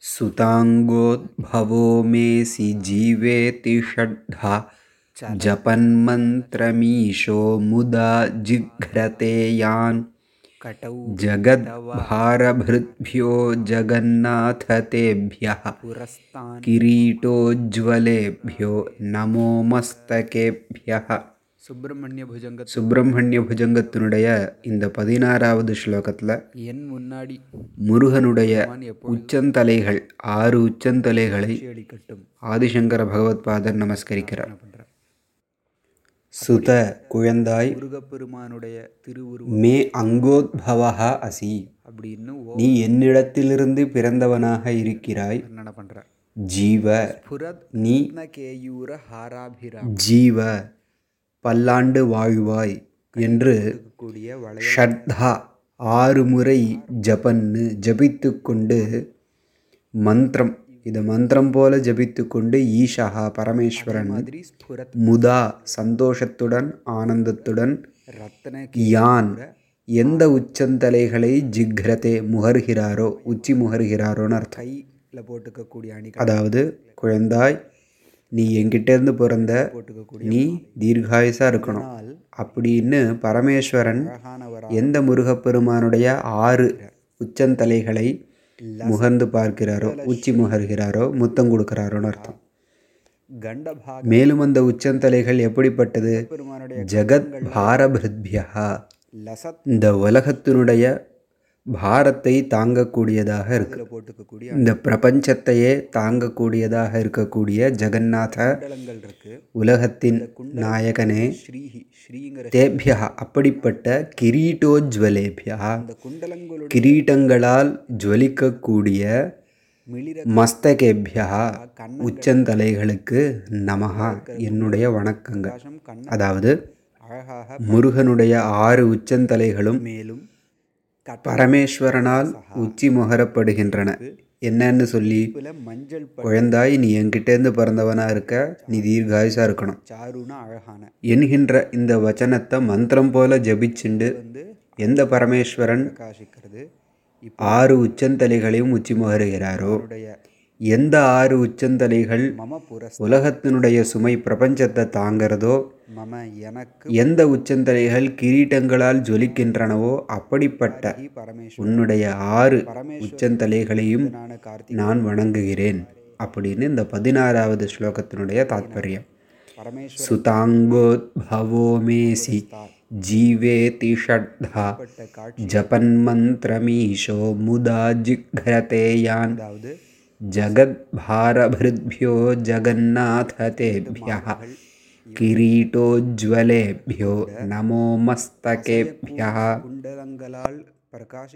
सुताङ्गोद्भवो मेऽसि जीवेति षड्धा। जपन्मन्त्रमीशो मुदा जिघ्रते यान्। कटौ जगद्भारभृद्भ्यो जगन्नाथतेभ्यः। पुरस्तान्। किरीटोज्ज्वलेभ्यो नमो मस्तकेभ्यः சுப்பிரமணிய புஜங்க சுப்பிரமணிய புஜங்கத்தினுடைய இந்த பதினாறாவது ஸ்லோகத்தில் என் முன்னாடி முருகனுடைய உச்சந்தலைகள் ஆறு உச்சந்தலைகளை ஆதிசங்கர பகவத்பாதர் நமஸ்கரிக்கிறார். சுத குழந்தாய் முருகப்பெருமானுடைய திருவுரு மே அங்கோத்பவா அசி. அப்படின்னு நீ என்னிடத்திலிருந்து பிறந்தவனாக இருக்கிறாய். என்ன பண்ற ஜீவ நீ ஜீவ பல்லாண்டு வாழ்வாய் என்று கூடிய ஷர்தா ஆறு முறை ஜபன்னு ஜபித்து கொண்டு மந்திரம் இது மந்திரம் போல ஜபித்து கொண்டு ஈஷா பரமேஸ்வரன் முதா சந்தோஷத்துடன் ஆனந்தத்துடன் ரத்ன யான் எந்த உச்சந்தலைகளை ஜிக்ரதே முகர்கிறாரோ உச்சி முகர்கிறாரோன்னு அர்த்தம். போட்டுக்கக்கூடிய அதாவது குழந்தாய் நீ என்கிட்டேருந்து பிறந்த நீ தீர்காயுசா இருக்கணும். அப்படின்னு பரமேஸ்வரன் எந்த முருகப்பெருமானுடைய ஆறு உச்சந்தலைகளை முகர்ந்து பார்க்கிறாரோ உச்சி முகர்கிறாரோ முத்தம் கொடுக்கிறாரோன்னு அர்த்தம் மேலும் அந்த உச்சந்தலைகள் எப்படிப்பட்டது? ஜகத் பாரபிருத்யா. இந்த உலகத்தினுடைய பாரத்தை தாங்கக்கூடியதாக இருக்கு. போட்டுக்கக்கூடிய இந்த பிரபஞ்சத்தையே தாங்கக்கூடியதாக இருக்கக்கூடிய ஜெகநாத உலகத்தின் நாயகனே தேபியா அப்படிப்பட்ட கிரீட்டோஜ்வலேபியா. கிரீட்டங்களால் ஜுவலிக்கக்கூடிய மஸ்தகேபியா உச்சந்தலைகளுக்கு நமஹா என்னுடைய வணக்கங்கள். அதாவது முருகனுடைய ஆறு உச்சந்தலைகளும் மேலும் பரமேஸ்வரனால் உச்சி முகரப்படுகின்றன. என்னன்னு சொல்லி மஞ்சள் குழந்தாய் நீ என்கிட்டேருந்து பிறந்தவனா இருக்க நீ தீர்காயுசா இருக்கணும். சாருனா அழகான என்கின்ற இந்த வச்சனத்தை மந்திரம் போல ஜபிச்சுண்டு வந்து எந்த பரமேஸ்வரன் காசிக்கிறது ஆறு உச்சந்தலைகளையும் உச்சி முகருகிறாரோ எந்த ஆறு உச்சந்தலைகள் மம உலகத்தினுடைய சுமை பிரபஞ்சத்தை தாங்கிறதோ எந்த உச்சந்தலைகள் கிரீட்டங்களால் ஜொலிக்கின்றனவோ அப்படிப்பட்ட உன்னுடைய ஆறு உச்சந்தலைகளையும் நான் வணங்குகிறேன். அப்படின்னு இந்த பதினாறாவது ஸ்லோகத்தினுடைய தாத்பரியம். சுதாங்கோத்பவோமேசி ஜீவேதி ஷட்தா ஜபன் மந்திரமீஷோ முதா ஜிக்ரதே அதாவது ஜகத் பாரபிருத்யோ ஜகநாத தேபியா किरीटोज्ज्वलेभ्यो नमो मस्तकेभ्यः। प्रकाश